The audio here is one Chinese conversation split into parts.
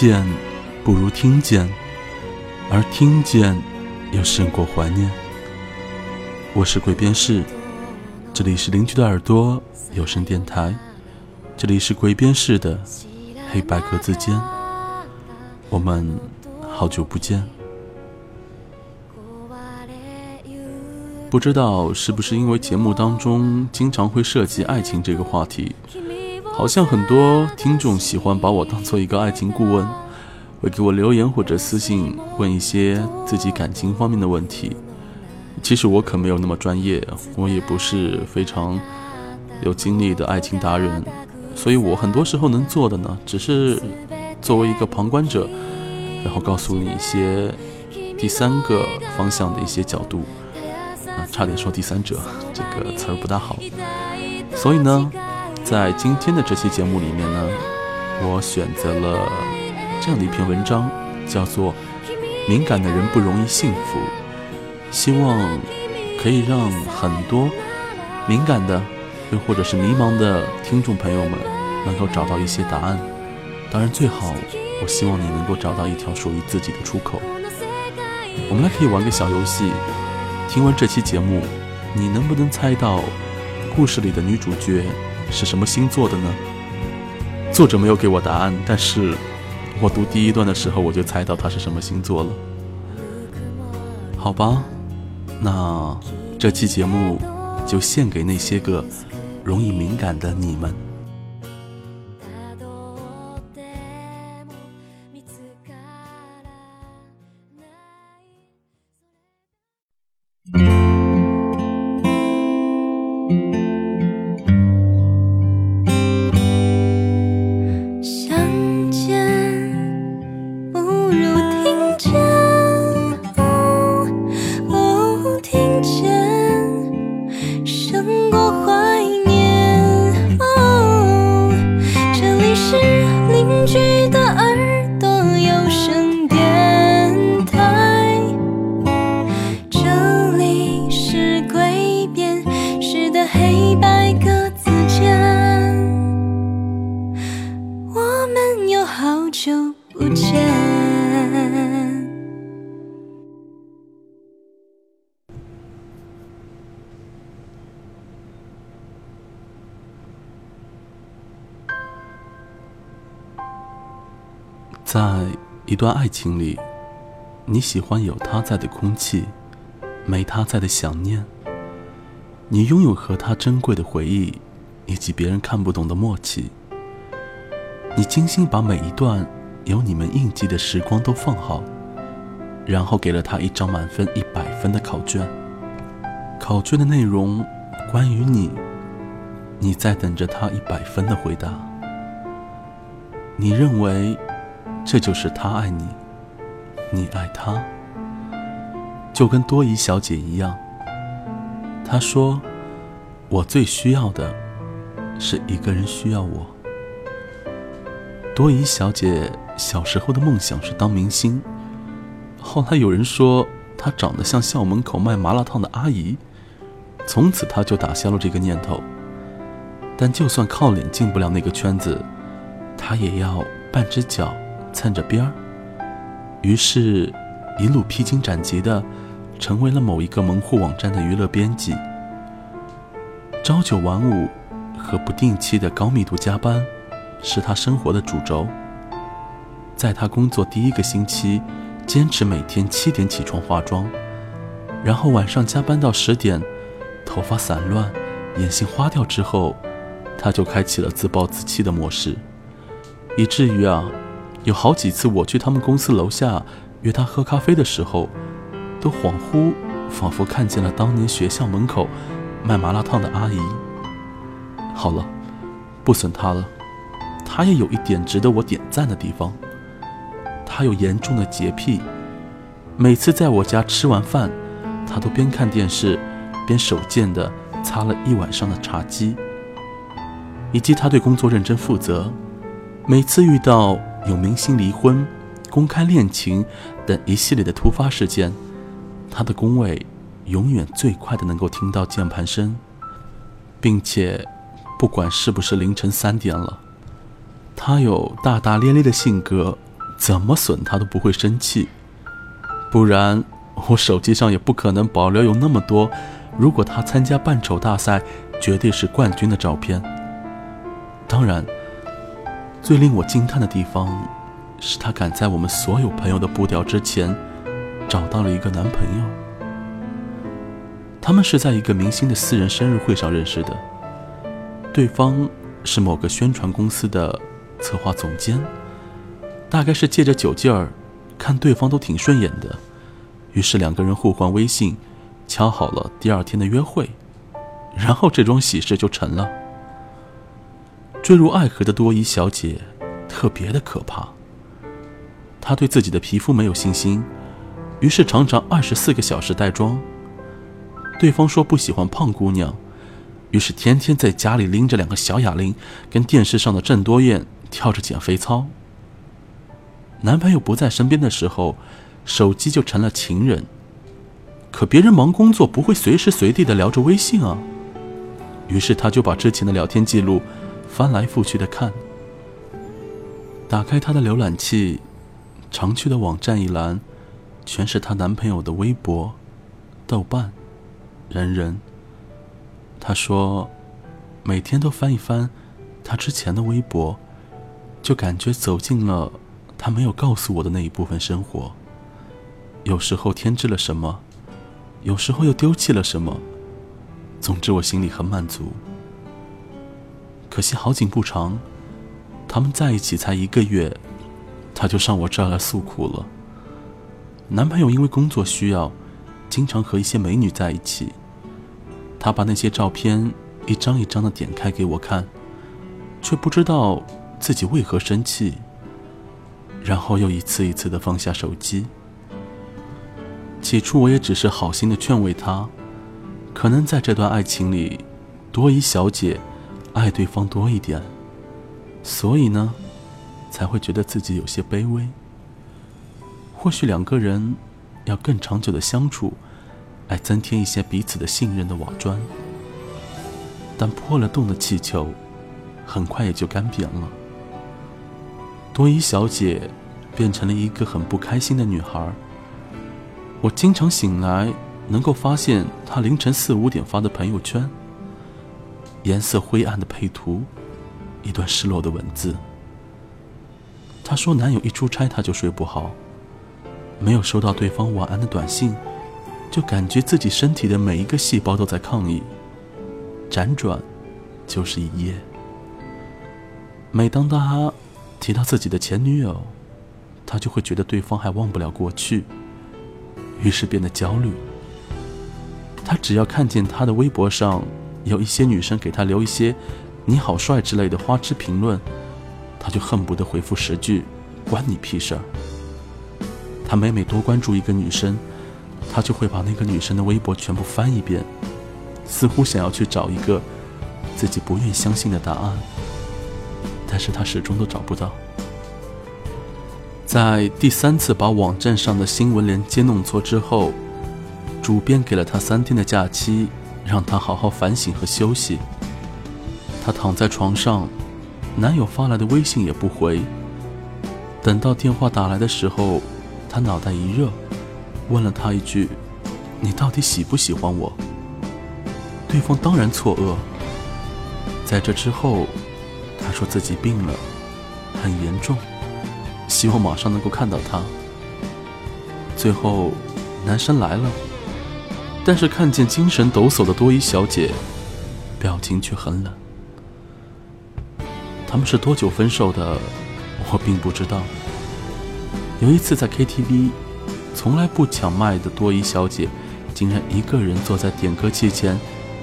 见不如听见，而听见又胜过怀念。我是鬼边士，这里是邻居的耳朵有声电台，这里是鬼边士的黑白格子间。我们好久不见，不知道是不是因为节目当中经常会涉及爱情这个话题，好像很多听众喜欢把我当做一个爱情顾问，会给我留言或者私信问一些自己感情方面的问题。其实我可没有那么专业，我也不是非常有经历的爱情达人，所以我很多时候能做的呢，只是作为一个旁观者，然后告诉你一些第三个方向的一些角度。啊，差点说第三者，这个词儿不大好。所以呢，在今天的这期节目里面呢，我选择了这样的一篇文章，叫做《敏感的人不容易幸福》。希望可以让很多敏感的，又或者是迷茫的听众朋友们，能够找到一些答案。当然，最好我希望你能够找到一条属于自己的出口。我们来可以玩个小游戏。听完这期节目，你能不能猜到故事里的女主角是什么星座的呢？作者没有给我答案，但是我读第一段的时候我就猜到他是什么星座了。好吧。那这期节目就献给那些个容易敏感的你们。段爱情里，你喜欢有他在的空气，没他在的想念。你拥有和他珍贵的回忆，以及别人看不懂的默契。你精心把每一段有你们印记的时光都放好，然后给了他一张满分一百分的考卷。考卷的内容关于你，你在等着他一百分的回答。你认为？这就是他爱你，你爱他，就跟多疑小姐一样。她说：“我最需要的，是一个人需要我。”多疑小姐小时候的梦想是当明星，后来有人说她长得像校门口卖麻辣烫的阿姨，从此她就打消了这个念头。但就算靠脸进不了那个圈子，她也要半只脚。蹭着边儿，于是，一路披荆斩棘的，成为了某一个门户网站的娱乐编辑。朝九晚五和不定期的高密度加班，是他生活的主轴。在他工作第一个星期，坚持每天七点起床化妆，然后晚上加班到十点，头发散乱，眼线花掉之后，他就开启了自暴自弃的模式，以至于啊。有好几次，我去他们公司楼下约他喝咖啡的时候，都恍惚，仿佛看见了当年学校门口卖麻辣烫的阿姨。好了，不损他了，他也有一点值得我点赞的地方。他有严重的洁癖，每次在我家吃完饭，他都边看电视边手贱的擦了一晚上的茶几。以及他对工作认真负责，每次遇到。有明星离婚，公开恋情等一系列的突发事件，他的工位永远最快的能够听到键盘声，并且不管是不是凌晨三点了，他有大大咧咧的性格，怎么损他都不会生气。不然，我手机上也不可能保留有那么多，如果他参加扮丑大赛，绝对是冠军的照片。当然，最令我惊叹的地方，是他赶在我们所有朋友的步调之前，找到了一个男朋友。他们是在一个明星的私人生日会上认识的，对方是某个宣传公司的策划总监，大概是借着酒劲儿。看对方都挺顺眼的，于是两个人互换微信，敲好了第二天的约会，然后这桩喜事就成了。坠入爱河的多伊小姐特别的可怕，她对自己的皮肤没有信心，于是常常二十四个小时带妆。对方说不喜欢胖姑娘，于是天天在家里拎着两个小哑铃，跟电视上的郑多燕跳着减肥操。男朋友不在身边的时候，手机就成了情人。可别人忙工作，不会随时随地的聊着微信啊。于是她就把之前的聊天记录翻来覆去的看。打开她的浏览器，常去的网站一栏，全是她男朋友的微博、豆瓣、人人。她说，每天都翻一翻他之前的微博，就感觉走进了。他没有告诉我的那一部分生活，有时候添置了什么，有时候又丢弃了什么。总之，我心里很满足。可惜好景不长，他们在一起才一个月，他就上我这儿来诉苦了。男朋友因为工作需要，经常和一些美女在一起。他把那些照片一张一张的点开给我看，却不知道自己为何生气。然后又一次一次的放下手机。起初我也只是好心的劝慰他，可能在这段爱情里，多一小姐爱对方多一点，所以呢，才会觉得自己有些卑微。或许两个人要更长久的相处，来增添一些彼此的信任的瓦砖。但破了洞的气球，很快也就干瘪了。多伊小姐变成了一个很不开心的女孩。我经常醒来，能够发现她凌晨四五点发的朋友圈，颜色灰暗的配图，一段失落的文字。她说男友一出差她就睡不好，没有收到对方晚安的短信，就感觉自己身体的每一个细胞都在抗议，辗转就是一夜。每当他。提到自己的前女友，他就会觉得对方还忘不了过去，于是变得焦虑。他只要看见他的微博上有一些女生给他留一些“你好帅”之类的花痴评论，他就恨不得回复十句“关你屁事儿”。他每每多关注一个女生，他就会把那个女生的微博全部翻一遍，似乎想要去找一个自己不愿相信的答案。但是他始终都找不到。在第三次把网站上的新闻连接弄错之后，主编给了他三天的假期，让他好好反省和休息。他躺在床上，男友发来的微信也不回。等到电话打来的时候，他脑袋一热，问了他一句：“你到底喜不喜欢我？”对方当然错愕。在这之后。他说自己病了，很严重，希望马上能够看到他。最后，男生来了，但是看见精神抖擞的多伊小姐，表情却很冷。他们是多久分手的？我并不知道。有一次在 KTV，从来不抢麦的多伊小姐，竟然一个人坐在点歌器前，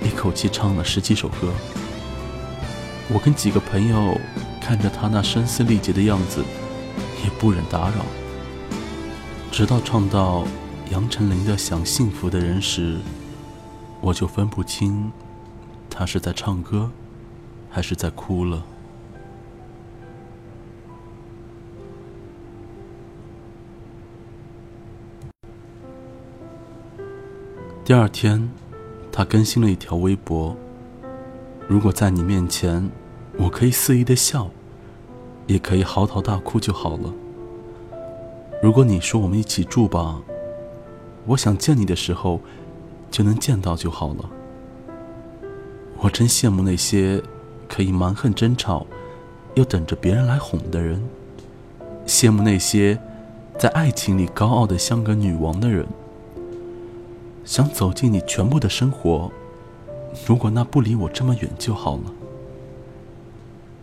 一口气唱了十几首歌。我跟几个朋友看着她那声嘶力竭的样子，也不忍打扰。直到唱到杨丞琳的想幸福的人时，我就分不清她是在唱歌还是在哭了。第二天，他更新了一条微博，如果在你面前，我可以肆意的笑，也可以嚎啕大哭就好了。如果你说我们一起住吧。我想见你的时候，就能见到就好了。我真羡慕那些可以蛮横争吵，又等着别人来哄的人，羡慕那些在爱情里高傲的像个女王的人。”想走进你全部的生活，如果那不离我这么远就好了。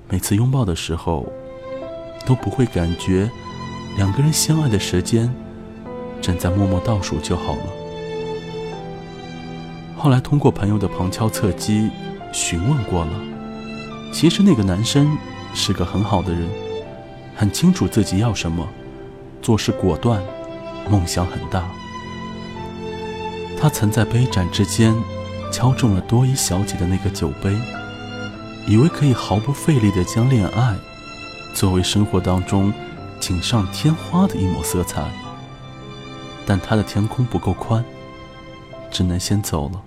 每次拥抱的时候，都不会感觉两个人相爱的时间正在默默倒数就好了。后来通过朋友的旁敲侧击询问过了，其实那个男生是个很好的人，很清楚自己要什么，做事果断，梦想很大。他曾在杯盏之间敲中了多伊小姐的那个酒杯，以为可以毫不费力地将恋爱作为生活当中锦上添花的一抹色彩。但他的天空不够宽，只能先走了。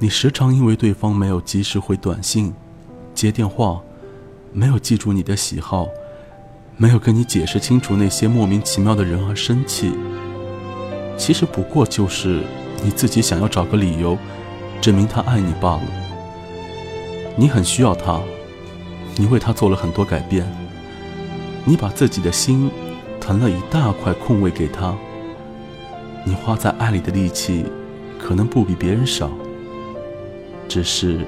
你时常因为对方没有及时回短信、接电话，没有记住你的喜好，没有跟你解释清楚那些莫名其妙的人而生气。其实不过就是你自己想要找个理由，证明他爱你罢了。你很需要他，你为他做了很多改变，你把自己的心腾了一大块空位给他。你花在爱里的力气，可能不比别人少，只是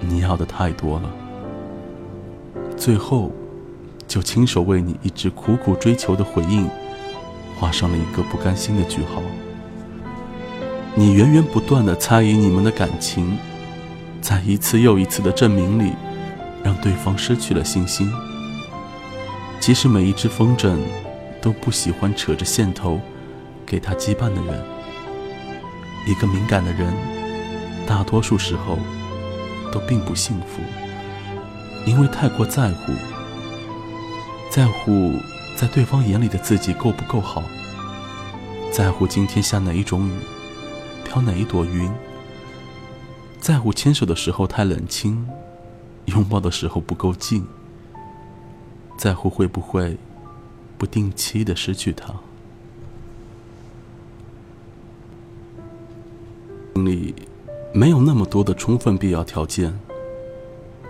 你要的太多了。最后，就亲手为你一直苦苦追求的回应。画上了一个不甘心的句号。你源源不断的猜疑你们的感情，在一次又一次的证明里，让对方失去了信心。其实每一只风筝都不喜欢扯着线头给他羁绊的人。一个敏感的人，大多数时候都并不幸福，因为太过在乎，在乎。在对方眼里的自己够不够好？在乎今天下哪一种雨，飘哪一朵云？在乎牵手的时候太冷清，拥抱的时候不够近？在乎会不会不定期的失去他？里没有那么多的充分必要条件。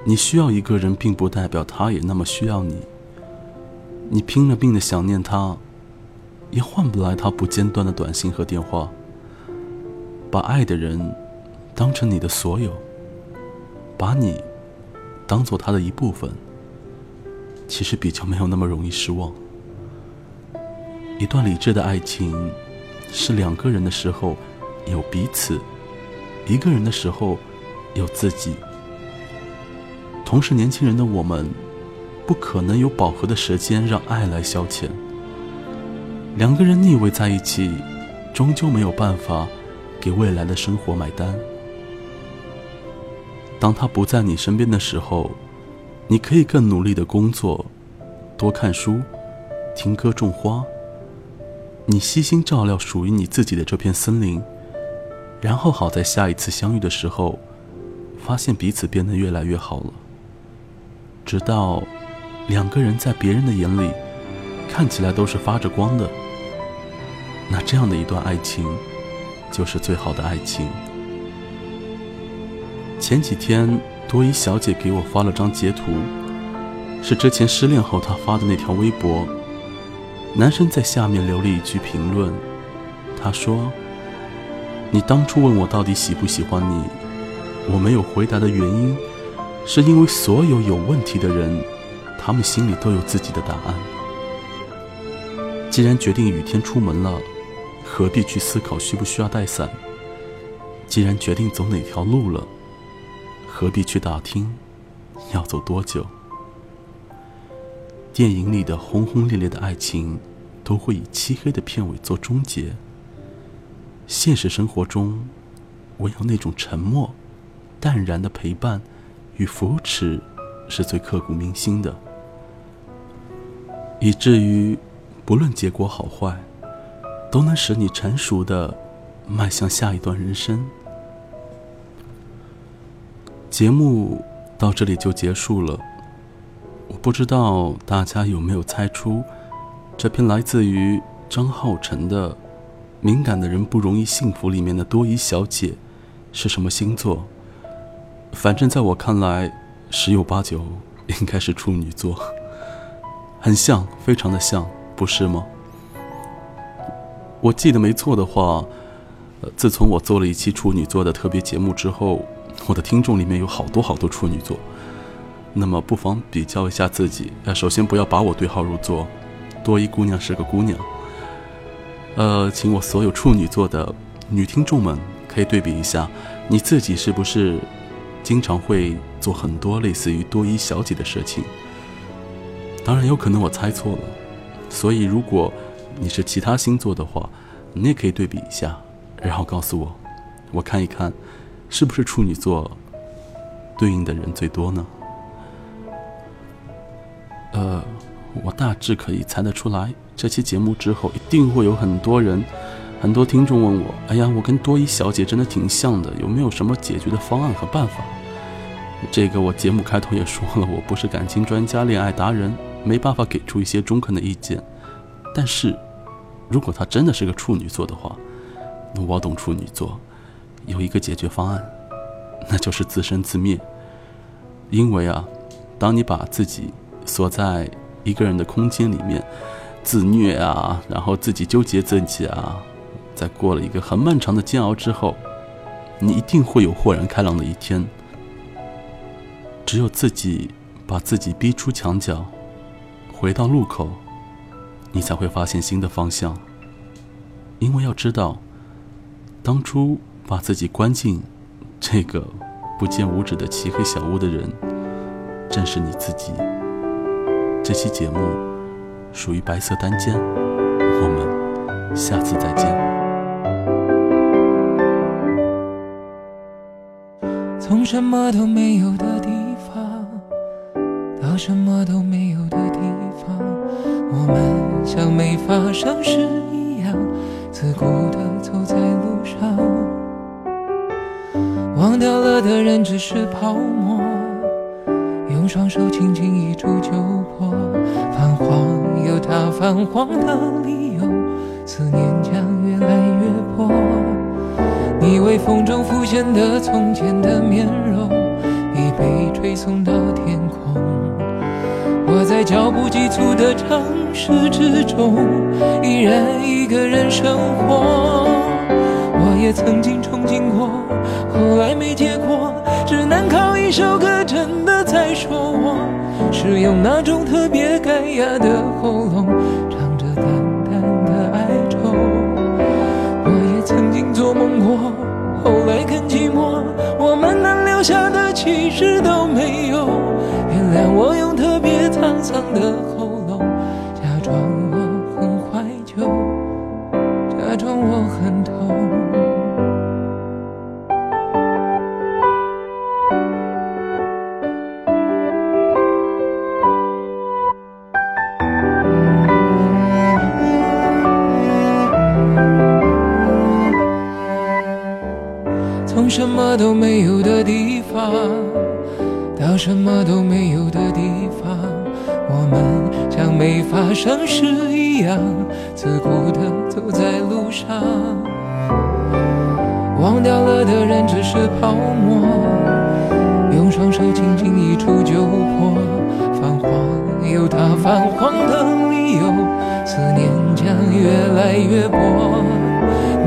你需要一个人，并不代表他也那么需要你。你拼了命的想念他，也换不来他不间断的短信和电话。把爱的人当成你的所有，把你当做他的一部分，其实比较没有那么容易失望。一段理智的爱情，是两个人的时候有彼此，一个人的时候有自己。同是年轻人的我们。不可能有饱和的时间让爱来消遣。两个人腻味在一起，终究没有办法给未来的生活买单。当他不在你身边的时候，你可以更努力的工作，多看书，听歌，种花。你悉心照料属于你自己的这片森林，然后好在下一次相遇的时候，发现彼此变得越来越好了，直到。两个人在别人的眼里看起来都是发着光的，那这样的一段爱情就是最好的爱情。前几天多伊小姐给我发了张截图，是之前失恋后她发的那条微博。男生在下面留了一句评论，他说：“你当初问我到底喜不喜欢你，我没有回答的原因，是因为所有有问题的人。”他们心里都有自己的答案。既然决定雨天出门了，何必去思考需不需要带伞？既然决定走哪条路了，何必去打听要走多久？电影里的轰轰烈烈的爱情，都会以漆黑的片尾做终结。现实生活中，唯有那种沉默、淡然的陪伴与扶持，是最刻骨铭心的。以至于，不论结果好坏，都能使你成熟的迈向下一段人生。节目到这里就结束了。不知道大家有没有猜出，这篇来自于张浩辰的《敏感的人不容易幸福》里面的多疑小姐是什么星座？反正在我看来，十有八九应该是处女座，很像，非常的像，不是吗？我记得没错的话，自从我做了一期处女座的特别节目之后，我的听众里面有好多好多处女座。那么不妨比较一下自己，呃，首先不要把我对号入座，多一姑娘是个姑娘。呃，请我所有处女座的女听众们可以对比一下，你自己是不是经常会做很多类似于多一小姐的事情？当然有可能我猜错了，所以如果你是其他星座的话，你也可以对比一下，然后告诉我，我看一看是不是处女座对应的人最多呢？呃，我大致可以猜得出来，这期节目之后一定会有很多人、很多听众问我：“哎呀，我跟多伊小姐真的挺像的，有没有什么解决的方案和办法？”这个我节目开头也说了，我不是感情专家、恋爱达人，没办法给出一些中肯的意见。但是，如果她真的是个处女座的话，那我懂处女座，有一个解决方案，那就是自生自灭。因为啊，当你把自己锁在一个人的空间里面，自虐啊，然后自己纠结自己啊，在过了一个很漫长的煎熬之后，你一定会有豁然开朗的一天。只有自己把自己逼出墙角，回到路口，你才会发现新的方向。因为要知道，当初把自己关进这个不见五指的漆黑小屋的人，正是你自己。这期节目属于白色单间，我们下次再见。从什么都没有的地方到什么都没有的地方，我们像没发生事一样，自顾地走在路上。忘掉了的人只是泡沫，用双手轻轻一触就破。泛黄有它泛黄的理由，思念将越来越薄。你微风中浮现的从前的面容，已被吹送到天空。我在脚步急促的城市之中，依然一个人生活。我也曾经憧憬过，后来没结果，只能靠一首歌真的在说我，是用那种特别干哑的喉咙，没发生事一样，自顾地走在路上。忘掉了的人只是泡沫，用双手轻轻一触就破。泛黄有它泛黄的理由，思念将越来越薄。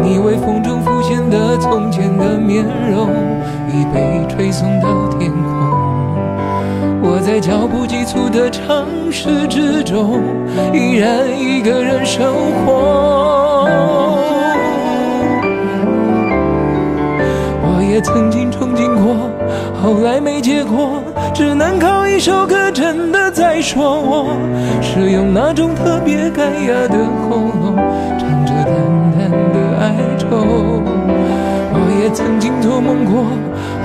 你微风中浮现的从前的面容，已被吹送到天空。我在脚步急促的城市之中，依然一个人生活。我也曾经憧憬过，后来没结果，只能靠一首歌真的在说我，是用那种特别干哑的喉咙，唱着淡淡的哀愁。我也曾经做梦过，